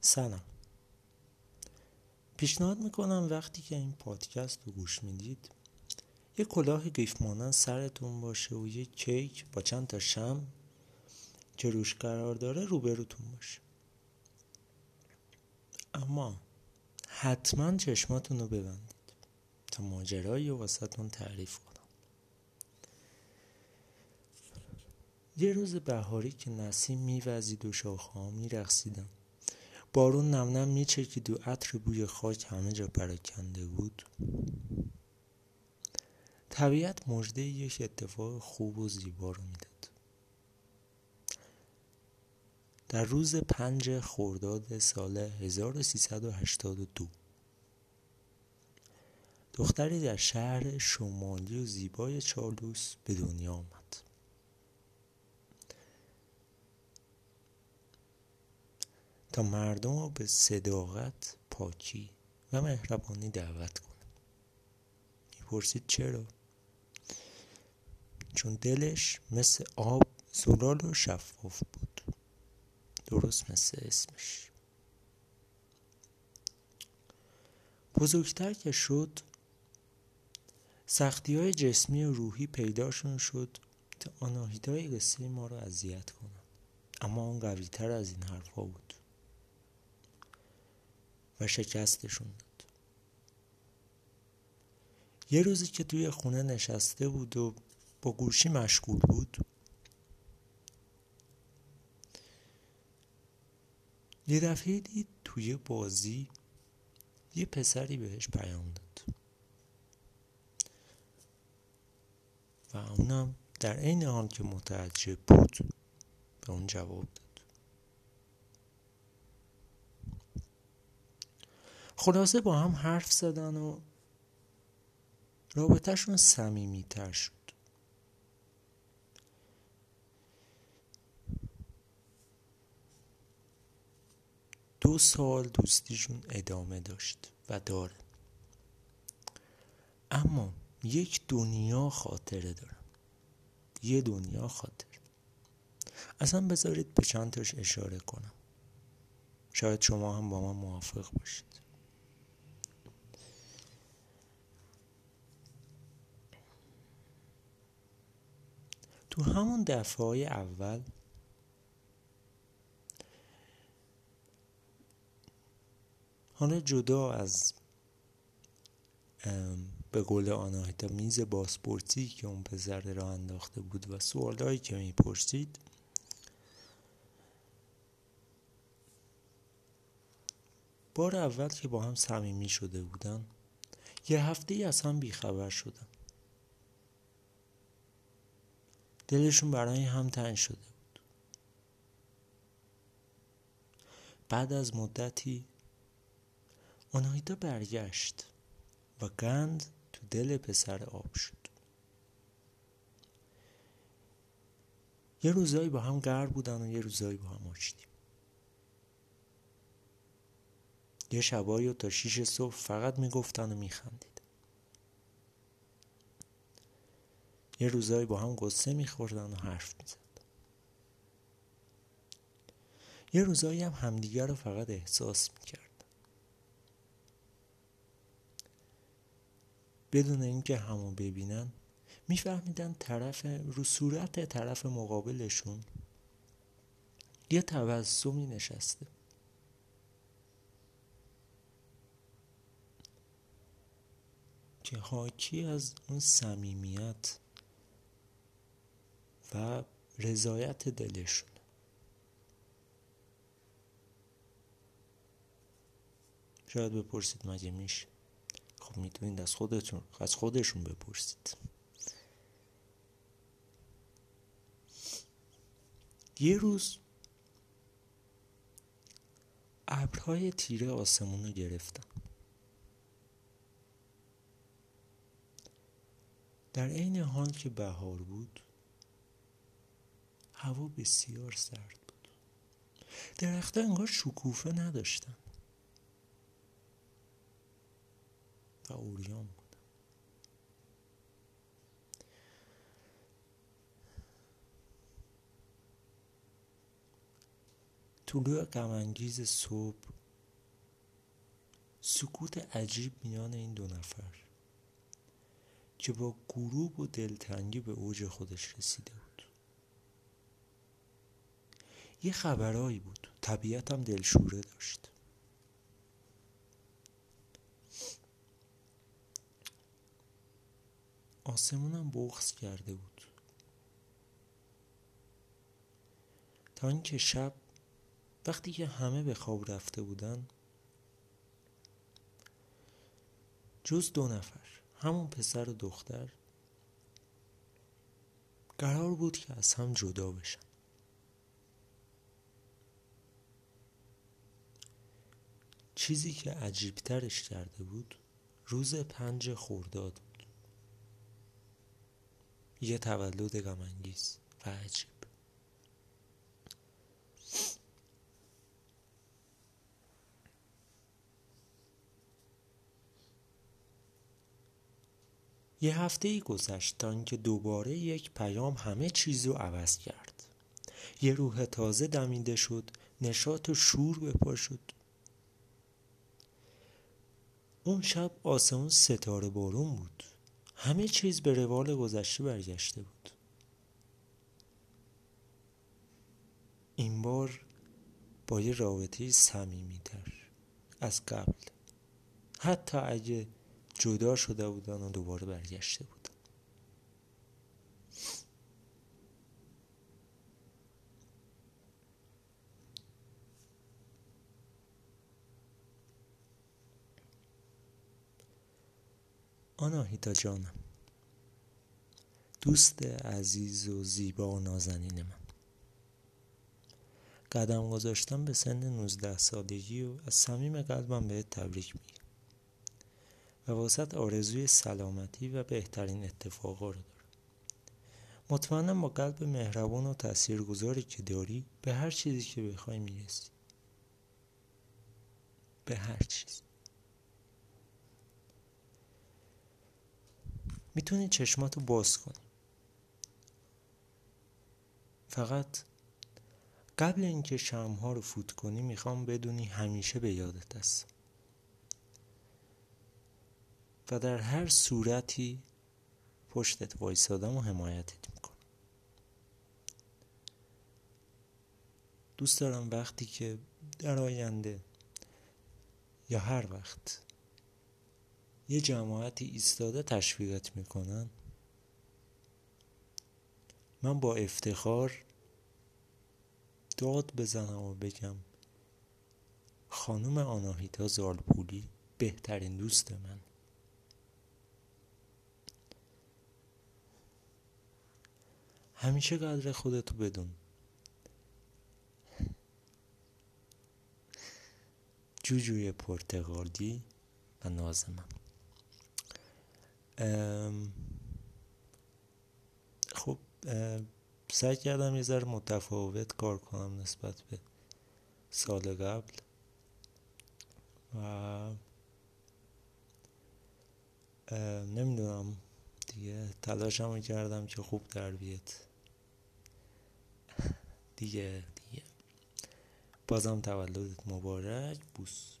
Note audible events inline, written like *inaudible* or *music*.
سلام. پیشنهاد می‌کنم وقتی که این پادکست رو گوش می‌دید یه کلاه قیف مانند سرتون باشه و یه کیک با چند تا شم که روش قرار داره روبروتون باشه. اما حتما چشماتون رو ببندید تا ماجرایی واسهتون تعریف کنم. یه روز بهاری که نسیم میوزید و شاخه ها میرخصیدن بارون نم نم میچکید و عطر بوی خاک همه جا پراکنده بود. طبیعت مژده یک اتفاق خوب و زیبا رو می‌داد. در روز پنج خورداد سال 1382 دختری در شهر شمالی و زیبای چالوس به دنیا آمد. مردم رو به صداقت پاکی و مهربانی دعوت کنه. می‌پرسید چرا؟ چون دلش مثل آب زلال و شفاف بود. درست مثل اسمش. بزرگتر که شد سختی های جسمی و روحی پیداشون شد تا آناهیتای قصه ما رو اذیت کنن. اما اون قویتر از این حرفا بود. و شکستشون داد. یه روزی که توی خونه نشسته بود و با گوشی مشغول بود یه دفعه دید توی بازی یه پسری بهش پیام داد. و اونم در عین حال که متعجب بود به اون جواب داد. خلاصه با هم حرف زدن و رابطهشون سمیمی تر شد. دو سال دوستیشون ادامه داشت و داره اما یک دنیا خاطره دارم. یه دنیا خاطر. اصلا بذارید به چند تاش اشاره کنم. شاید شما هم با من موافق باشید. تو همون دفعه های اول حالا جدا از به قول آناهیتا میز باسپورتی که اون پسر را انداخته بود و سوالهایی که می‌پرسید بار اول که با هم صمیمی شده بودن یه هفته ای از هم بیخبر شدن. دلشون برای هم تنگ شده بود. بعد از مدتی آنایتا برگشت و گند تو دل پسر آب شد. یه روزایی با هم گر بودن و یه روزایی با هم آشتیم یه شبایی و تا شیش صبح فقط می‌گفتن و میخندید یه روزایی با هم قصه میخوردن و حرف می‌زد یه روزایی هم همدیگر رو فقط احساس می‌کرد بدون اینکه همو ببینن میفهمیدن طرف رو صورت طرف مقابلشون یه تبسمی نشسته. که حاکی از اون صمیمیت و رضایت دلشون. شاید بپرسید مگه میشه خب می‌تونید از خودتون از خودشون بپرسید. یه روز ابرهای تیره آسمون رو گرفتن در عین حال که بهار بود هوا بسیار سرد بود. درختها انگار شکوفه نداشتن. و اوریان بودن طلوع غمانگیز صبح سکوت عجیب میان این دو نفر که با غروب و دلتنگی به اوج خودش رسیده بود. یه خبرهایی بود. طبیعت هم دلشوره داشت. آسمونم بغز کرده بود. تا اینکه شب وقتی که همه به خواب رفته بودن جز دو نفر همون پسر و دختر قرار بود که از هم جدا بشن. چیزی که عجیبترش کرده بود روز پنج خورداد بود. یه تولد غمانگیز و عجیب. یه هفته ای گذشت تا اینکه دوباره یک پیام همه چیز رو عوض کرد. یه روح تازه دمیده شد نشاط و شور به پا شد اون شب آسمون ستاره بارون بود. همه چیز به روال گذشته برگشته بود. این بار با یه رابطه صمیمیتر از قبل. حتی اگه جدا شده بودن و دوباره برگشته بودن. آناهیتا جانم دوست عزیز و زیبا و نازنین من. قدم گذاشتم به سن 19 سالگی و از صمیم قلبم بهت تبریک میگم. و واسط آرزوی سلامتی و بهترین اتفاقا رو دارم. مطمئنم با قلب مهربان و تاثیرگذاری که داری به هر چیزی که بخوای می‌رسی. به هر چیز می‌تونی چشماتو باز کنی. فقط قبل اینکه شمها رو فوت کنی می‌خوام بدونی همیشه به یادت هستم و در هر صورتی پشتت وایسادم و حمایتت می‌کنم. دوست دارم وقتی که در آینده یا هر وقت یه جماعتی ایستاده تشویقت می‌کنن. من با افتخار داد بزنم و بگم خانم آناهیتا زالپولی بهترین دوست من. همیشه قدر خودتو بدون. جوجوی پرتغالی و ناز من. خب سعی کردم یه ذره متفاوت کار کنم نسبت به سال قبل. و نمی‌دونم دیگه تلاشمو کردم که خوب در بیاد. *laughs* دیگه دیگه. بازم تولدت مبارک بوس.